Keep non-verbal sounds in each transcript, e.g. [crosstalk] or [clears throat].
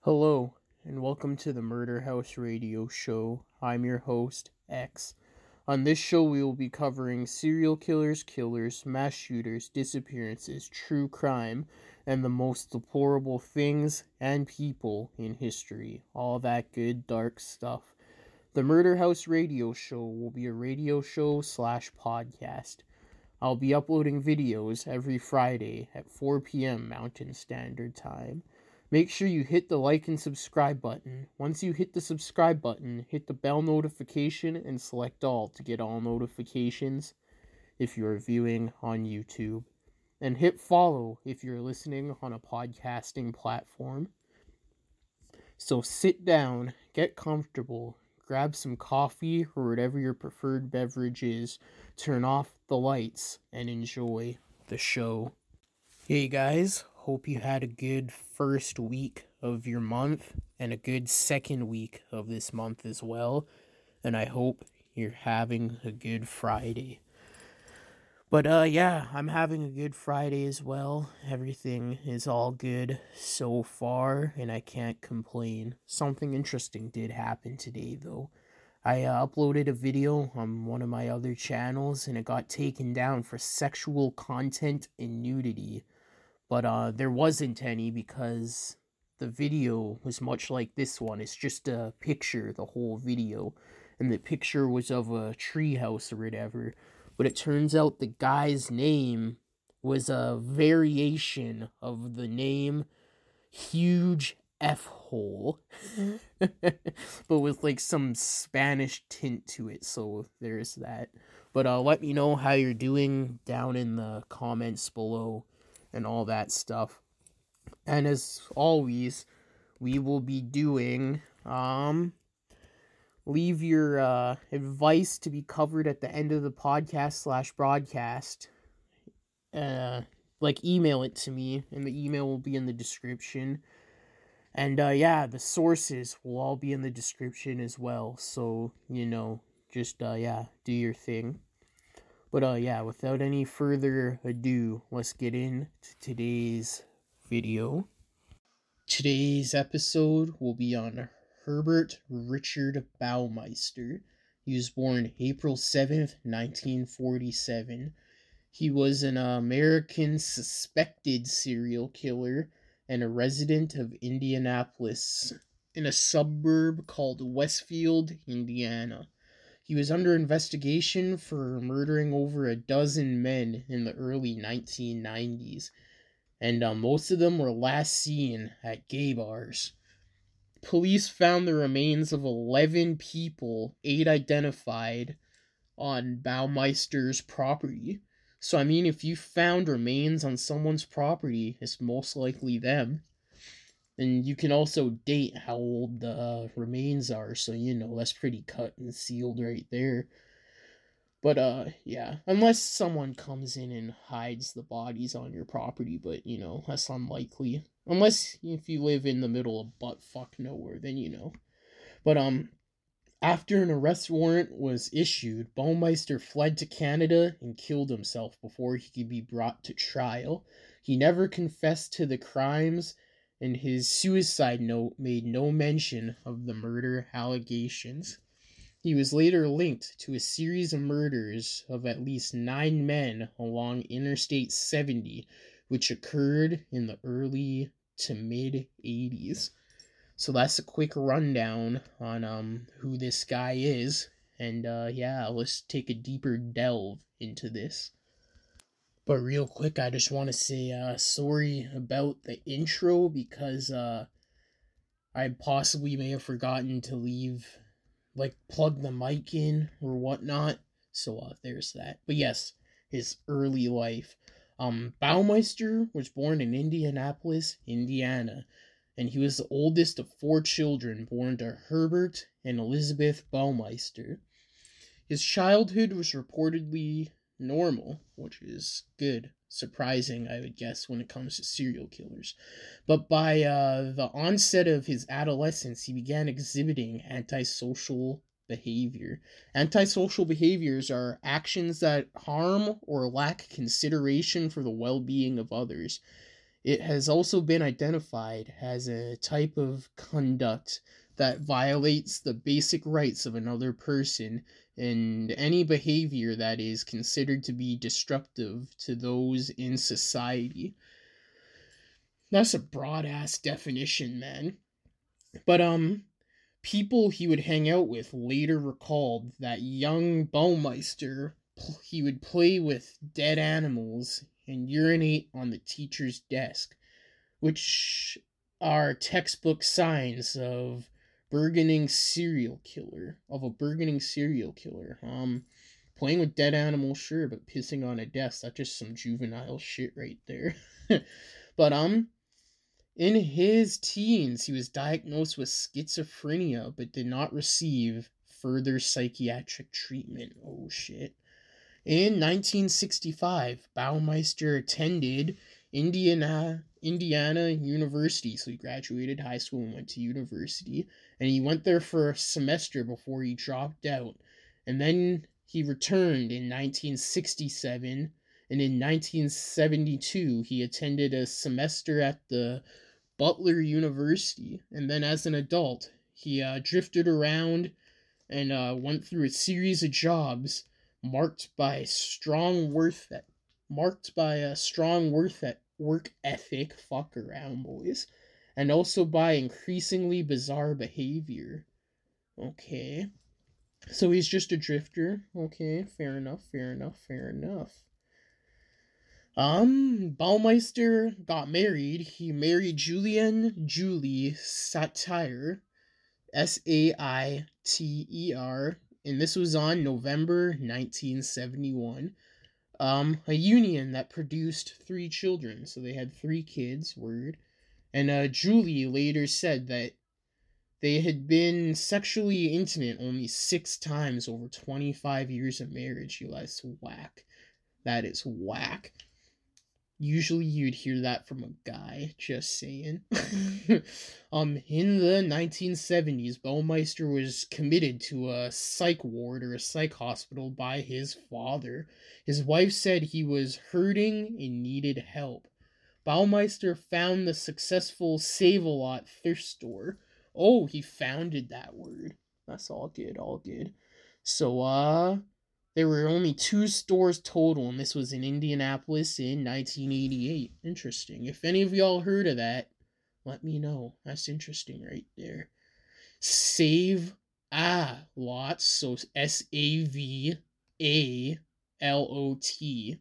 Hello, and welcome to the Murder House Radio Show. I'm your host, X. On this show, we will be covering serial killers, killers, mass shooters, disappearances, true crime, and the most deplorable things and people in history. All that good, dark stuff. The Murder House Radio Show will be a radio show slash podcast. I'll be uploading videos every Friday at 4 p.m. Mountain Standard Time. Make sure you hit the like and subscribe button. Once you hit the subscribe button, hit the bell notification and select all to get all notifications if you're viewing on YouTube. And hit follow if you're listening on a podcasting platform. So sit down, get comfortable, grab some coffee or whatever your preferred beverage is, turn off the lights, and enjoy the show. Hey guys, hope you had a good first week of your month and a good second week of this month as well. And I hope you're having a good Friday. But uh yeah, I'm having a good Friday as well. Everything is all good so far and I can't complain. Something interesting did happen today though. I uh, uploaded a video on one of my other channels and it got taken down for sexual content and nudity. But uh there wasn't any because the video was much like this one. It's just a picture, the whole video. And the picture was of a treehouse or whatever but it turns out the guy's name was a variation of the name Huge F Hole, [laughs] but with like some Spanish tint to it. So there's that. But uh, let me know how you're doing down in the comments below and all that stuff. And as always, we will be doing um leave your uh, advice to be covered at the end of the podcast slash broadcast uh, like email it to me and the email will be in the description. And uh, yeah the sources will all be in the description as well. So you know just uh, yeah do your thing. But uh yeah without any further ado let's get into today's video. Today's episode will be on Herbert Richard Baumeister. He was born April 7th, 1947. He was an American suspected serial killer and a resident of Indianapolis in a suburb called Westfield, Indiana. He was under investigation for murdering over a dozen men in the early 1990s, and uh, most of them were last seen at gay bars police found the remains of 11 people, eight identified, on Baumeister's property. So, I mean, if you found remains on someone's property, it's most likely them. And you can also date how old the remains are, so you know that's pretty cut and sealed right there. But uh yeah, unless someone comes in and hides the bodies on your property, but you know, that's unlikely. Unless if you live in the middle of butt fuck nowhere, then you know. But um after an arrest warrant was issued, Baumeister fled to Canada and killed himself before he could be brought to trial. He never confessed to the crimes, and his suicide note made no mention of the murder allegations. He was later linked to a series of murders of at least nine men along Interstate 70, which occurred in the early to mid 80s. So that's a quick rundown on um who this guy is and uh yeah, let's take a deeper delve into this. But real quick, I just want to say uh sorry about the intro because uh I possibly may have forgotten to leave like plug the mic in or whatnot. So uh there's that. But yes, his early life. Um, Baumeister was born in Indianapolis, Indiana, and he was the oldest of four children born to Herbert and Elizabeth Baumeister. His childhood was reportedly normal, which is good, surprising, I would guess, when it comes to serial killers. But by uh, the onset of his adolescence, he began exhibiting antisocial behavior. Antisocial behaviors are actions that harm or lack consideration for the well being of others. It has also been identified as a type of conduct that violates the basic rights of another person and any behavior that is considered to be disruptive to those in society. That's a broad ass definition, man. But um people he would hang out with later recalled that young Baumeister he would play with dead animals and urinate on the teacher's desk, which are textbook signs of burgeoning serial killer of a burgeoning serial killer. Um, playing with dead animals, sure, but pissing on a desk, that's just some juvenile shit right there. [laughs] but um, in his teens, he was diagnosed with schizophrenia but did not receive further psychiatric treatment. Oh shit. In 1965, Baumeister attended Indiana Indiana University. So he graduated high school and went to university. And he went there for a semester before he dropped out. And then he returned in 1967. And in 1972, he attended a semester at the Butler University, and then as an adult, he uh, drifted around and uh, went through a series of jobs marked by strong worth marked by a strong worth at work ethic. Fuck around, boys, and also by increasingly bizarre behavior. Okay, so he's just a drifter. Okay, fair enough. Fair enough. Fair enough. Um, Baumeister got married. He married Julian Julie Saiter, S A I T E R, and this was on November 1971. Um, a union that produced three children, so they had three kids, word. And uh, Julie later said that they had been sexually intimate only six times over 25 years of marriage. You guys, whack. That is whack. Usually you'd hear that from a guy, just saying. [laughs] um, in the 1970s, Baumeister was committed to a psych ward or a psych hospital by his father. His wife said he was hurting and needed help. Baumeister found the successful Sav-A-Lot thrift store. Oh, he founded that word. That's all good, all good. So, uh, there were only two stores total, and this was in Indianapolis in 1988. Interesting. If any of y'all heard of that, let me know. That's interesting right there. Save a lots, so S A V A L O T.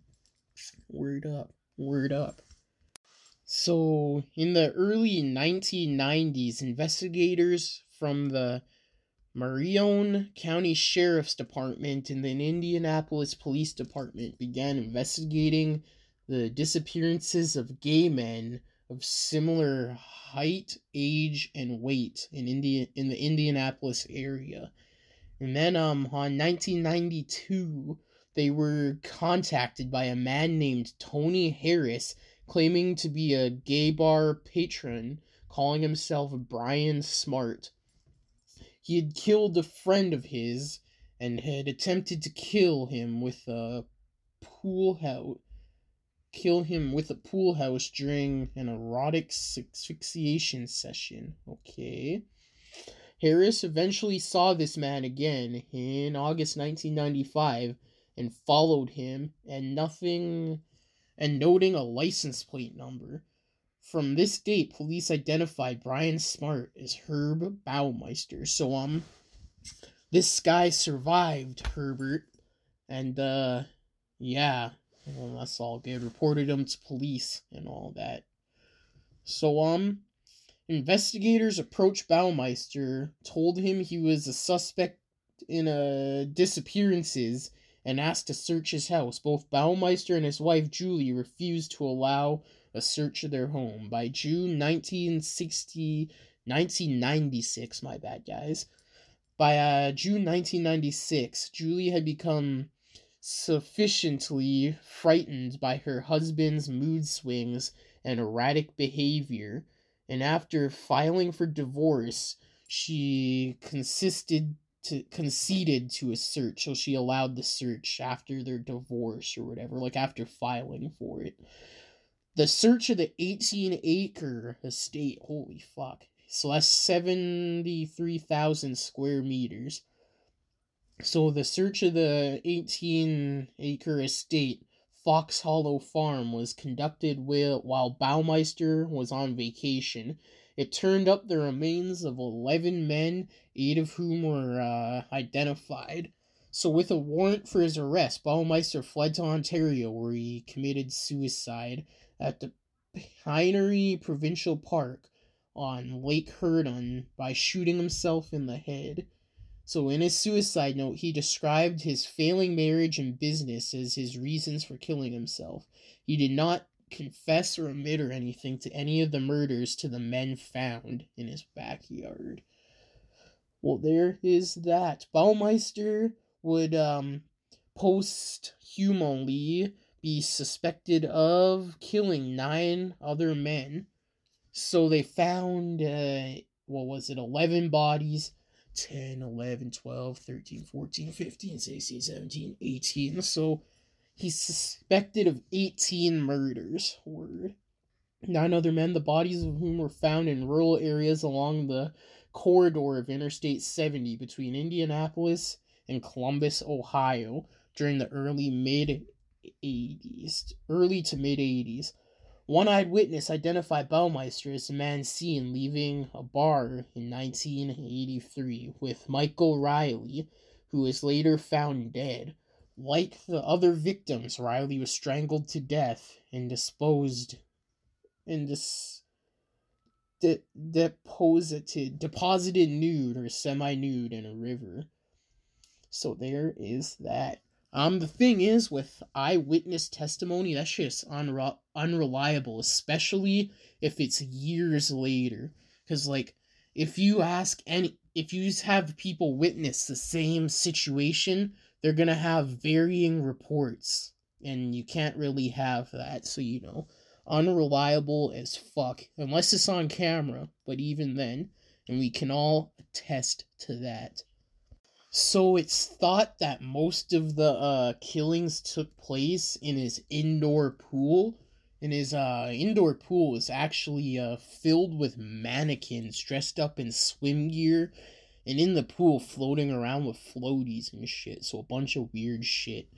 Word up, word up. So, in the early 1990s, investigators from the Marion County Sheriff's Department and the Indianapolis Police Department began investigating the disappearances of gay men of similar height, age, and weight in India in the Indianapolis area. And then um on 1992 they were contacted by a man named Tony Harris claiming to be a gay bar patron calling himself Brian Smart he had killed a friend of his and had attempted to kill him with a pool house kill him with a pool house during an erotic asphyxiation session. Okay. Harris eventually saw this man again in August 1995 and followed him and nothing and noting a license plate number from this date, police identified Brian Smart as Herb Baumeister. So, um, this guy survived Herbert, and, uh, yeah, well, that's all good. Reported him to police and all that. So, um, investigators approached Baumeister, told him he was a suspect in uh, disappearances, and asked to search his house. Both Baumeister and his wife Julie refused to allow a search of their home. By June 1960, 1996, my bad, guys. By uh, June 1996, Julie had become sufficiently frightened by her husband's mood swings and erratic behavior, and after filing for divorce, she consisted to conceded to a search, so she allowed the search after their divorce or whatever, like after filing for it. The search of the 18 acre estate, holy fuck. So that's 73,000 square meters. So the search of the 18 acre estate, Fox Hollow Farm, was conducted while Baumeister was on vacation it turned up the remains of 11 men, eight of whom were uh, identified. So, with a warrant for his arrest, Baumeister fled to Ontario, where he committed suicide at the Pinery Provincial Park on Lake Huron by shooting himself in the head. So, in his suicide note, he described his failing marriage and business as his reasons for killing himself. He did not confess or admit or anything to any of the murders to the men found in his backyard. Well, there is that. Baumeister would um, posthumously be suspected of killing nine other men. So they found, uh, what was it, 11 bodies 10, 11, 12, 13, 14, 15, 16, 17, 18. So He's suspected of 18 murders. Word. Nine other men, the bodies of whom were found in rural areas along the corridor of Interstate 70 between Indianapolis and Columbus, Ohio, during the early mid 80s, early to mid 80s. One eyed witness identified Baumeister as the man seen leaving a bar in 1983 with Michael Riley, who was later found dead. Like the other victims, Riley was strangled to death and disposed and dis, de, deposited deposited nude or semi-nude in a river. So there is that. Um, the thing is with eyewitness testimony, that's just unre- unreliable, especially if it's years later. Cause like, if you ask any, if you have people witness the same situation, they're to have varying reports. And you can't really have that. So, you know, unreliable as fuck. Unless it's on camera. But even then, and we can all attest to that. So it's thought that most of the uh, killings took place in his indoor pool. And his uh, indoor pool is actually uh, filled with mannequins dressed up in swim gear and in the pool floating around with floaties and shit. So a bunch of weird shit.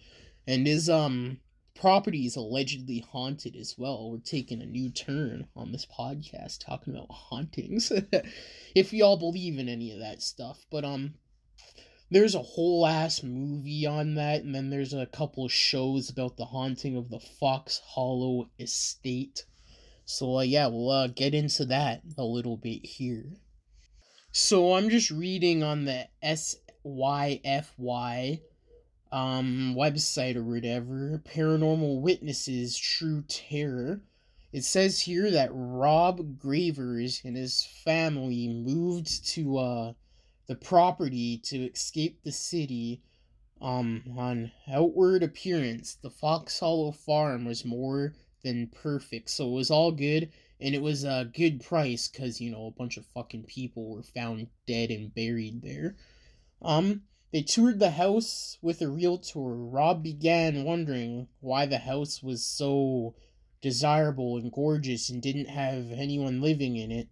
And his um property is allegedly haunted as well. We're taking a new turn on this podcast talking about [laughs] hauntings. [laughs] if y'all believe in any of that stuff. But um there's a whole ass movie on that, and then there's a couple shows about the haunting of the Fox Hollow Estate. So uh, yeah, we'll uh, get into that a little bit here. So I'm just reading on the SYFY um website or whatever, Paranormal Witnesses True Terror. It says here that Rob Gravers and his family moved to uh the property to escape the city. Um on outward appearance, the Fox Hollow farm was more than perfect, so it was all good and it was a good price because you know a bunch of fucking people were found dead and buried there. Um, they toured the house with a realtor. Rob began wondering why the house was so desirable and gorgeous and didn't have anyone living in it.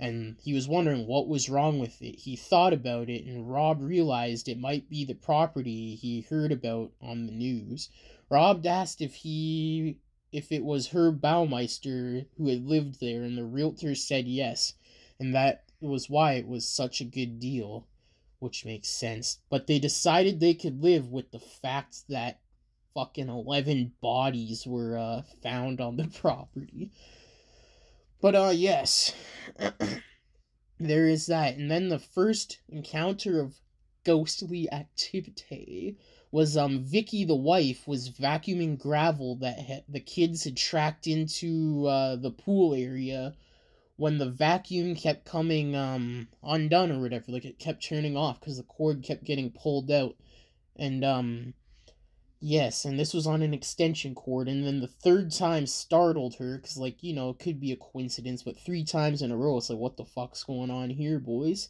And he was wondering what was wrong with it. He thought about it, and Rob realized it might be the property he heard about on the news. Rob asked if he if it was Herb Baumeister who had lived there, and the realtor said yes, and that was why it was such a good deal, which makes sense. But they decided they could live with the fact that fucking 11 bodies were uh, found on the [laughs] property. But, uh, yes. [clears throat] there is that. And then the first encounter of ghostly activity was um Vicky the wife was vacuuming gravel that ha- the kids had tracked into uh, the pool area when the vacuum kept coming um undone or whatever like it kept turning off because the cord kept getting pulled out and um yes and this was on an extension cord and then the third time startled her because like you know it could be a coincidence but three times in a row it's like what the fuck's going on here boys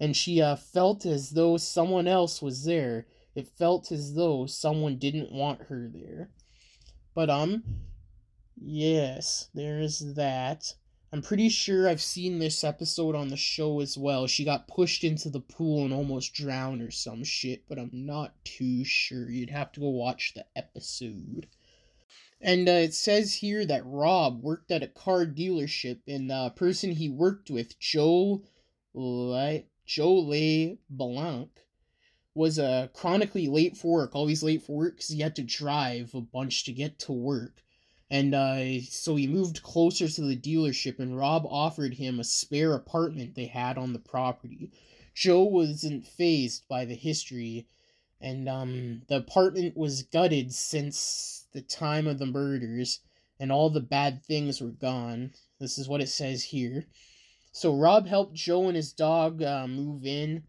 and she uh, felt as though someone else was there. It felt as though someone didn't want her there. But, um, yes, there is that. I'm pretty sure I've seen this episode on the show as well. She got pushed into the pool and almost drowned or some shit, but I'm not too sure. You'd have to go watch the episode. And uh, it says here that Rob worked at a car dealership, and the person he worked with, Joe Le- Joe Le Blanc, was uh, chronically late for work, always late for work because he had to drive a bunch to get to work. And uh, so he moved closer to the dealership, and Rob offered him a spare apartment they had on the property. Joe wasn't phased by the history, and um, the apartment was gutted since the time of the murders, and all the bad things were gone. This is what it says here. So Rob helped Joe and his dog uh, move in.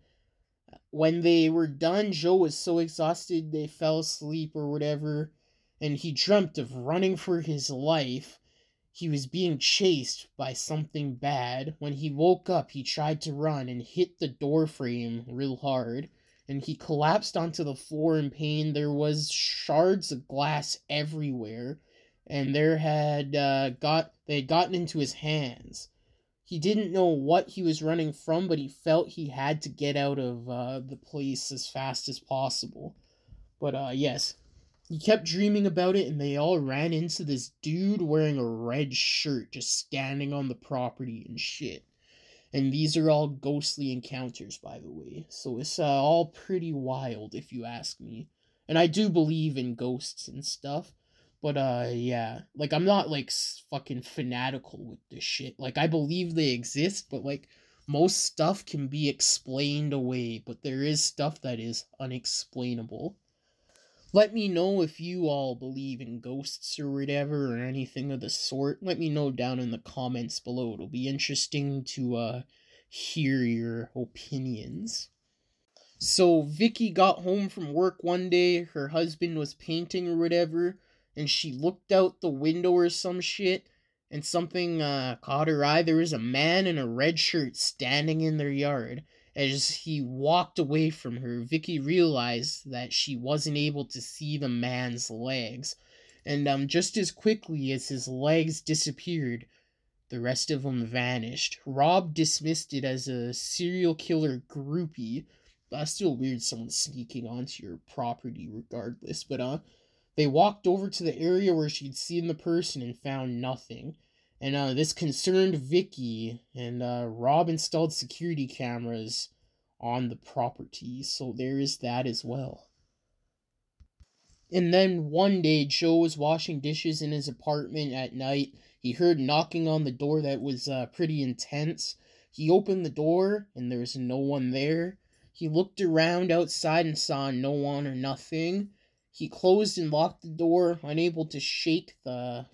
When they were done, Joe was so exhausted they fell asleep or whatever and he dreamt of running for his life. He was being chased by something bad. When he woke up, he tried to run and hit the door frame real hard, and he collapsed onto the floor in pain. There was shards of glass everywhere, and there had uh, got they had gotten into his hands. He didn't know what he was running from, but he felt he had to get out of uh, the place as fast as possible. But uh, yes, he kept dreaming about it, and they all ran into this dude wearing a red shirt just standing on the property and shit. And these are all ghostly encounters, by the way. So it's uh, all pretty wild, if you ask me. And I do believe in ghosts and stuff. But uh yeah, like I'm not like fucking fanatical with this shit. Like I believe they exist, but like most stuff can be explained away, but there is stuff that is unexplainable. Let me know if you all believe in ghosts or whatever or anything of the sort. Let me know down in the comments below. It'll be interesting to uh hear your opinions. So Vicky got home from work one day, her husband was painting or whatever, and she looked out the window or some shit, and something uh, caught her eye. There was a man in a red shirt standing in their yard. As he walked away from her, Vicky realized that she wasn't able to see the man's legs. And um, just as quickly as his legs disappeared, the rest of them vanished. Rob dismissed it as a serial killer groupie. That's still weird someone sneaking onto your property regardless. But uh they walked over to the area where she'd seen the person and found nothing. And uh, this concerned Vicky, and uh, Rob installed security cameras on the property, so there is that as well. And then one day, Joe was washing dishes in his apartment at night. He heard knocking on the door that was uh, pretty intense. He opened the door, and there was no one there. He looked around outside and saw no one or nothing. He closed and locked the door, unable to shake the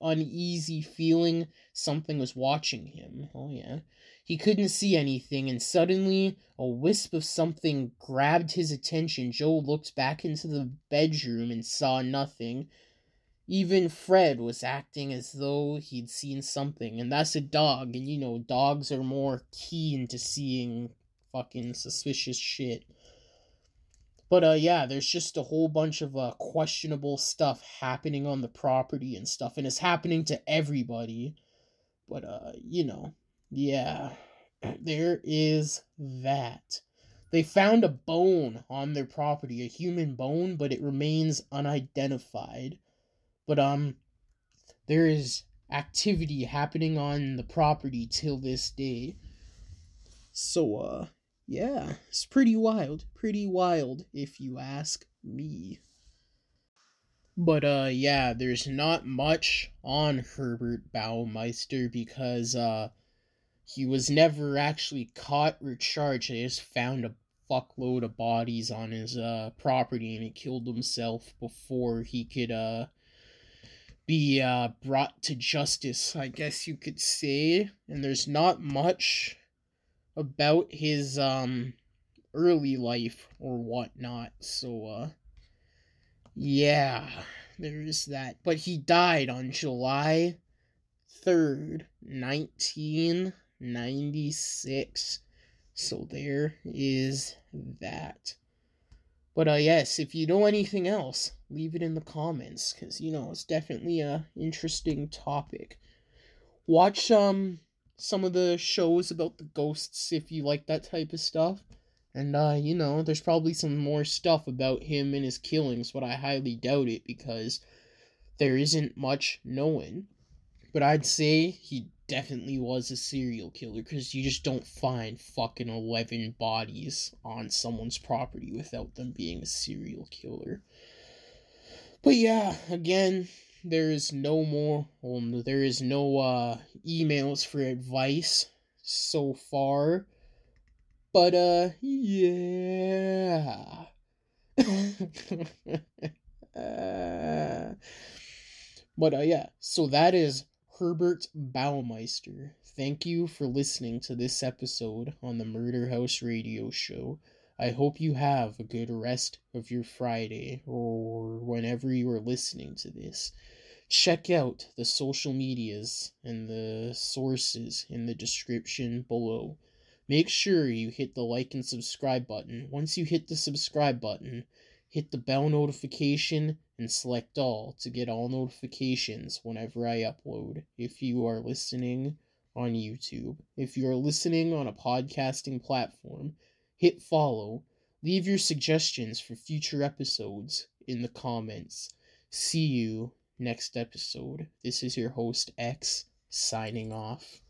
uneasy feeling something was watching him. Oh, yeah. He couldn't see anything, and suddenly a wisp of something grabbed his attention. Joe looked back into the bedroom and saw nothing. Even Fred was acting as though he'd seen something, and that's a dog, and you know, dogs are more keen to seeing fucking suspicious shit. But uh yeah, there's just a whole bunch of uh questionable stuff happening on the property and stuff and it's happening to everybody. But uh you know, yeah. [clears throat] There is that. They found a bone on their property, a human bone, but it remains unidentified. But um there is activity happening on the property till this day. So uh yeah, it's pretty wild. Pretty wild, if you ask me. But, uh, yeah, there's not much on Herbert Baumeister because, uh, he was never actually caught or charged. They just found a fuckload of bodies on his, uh, property and he killed himself before he could, uh, be, uh, brought to justice, I guess you could say. And there's not much about his um early life or whatnot. So uh yeah, there is that. But he died on July 3rd, 1996. So there is that. But uh yes, if you know anything else, leave it in the comments cuz you know, it's definitely a interesting topic. Watch um some of the shows about the ghosts if you like that type of stuff. And uh you know, there's probably some more stuff about him and his killings, but I highly doubt it because there isn't much known. But I'd say he definitely was a serial killer because you just don't find fucking 11 bodies on someone's property without them being a serial killer. But yeah, again, there is no more, there is no uh, emails for advice so far. But, uh, yeah. uh, [laughs] but, uh, yeah, so that is Herbert Baumeister. Thank you for listening to this episode on the Murder House Radio Show. I hope you have a good rest of your Friday or whenever you are listening to this. Check out the social medias and the sources in the description below. Make sure you hit the like and subscribe button. Once you hit the subscribe button, hit the bell notification and select all to get all notifications whenever I upload if you are listening on YouTube. If you are listening on a podcasting platform, hit follow. Leave your suggestions for future episodes in the comments. See you next episode. This is your host X signing off.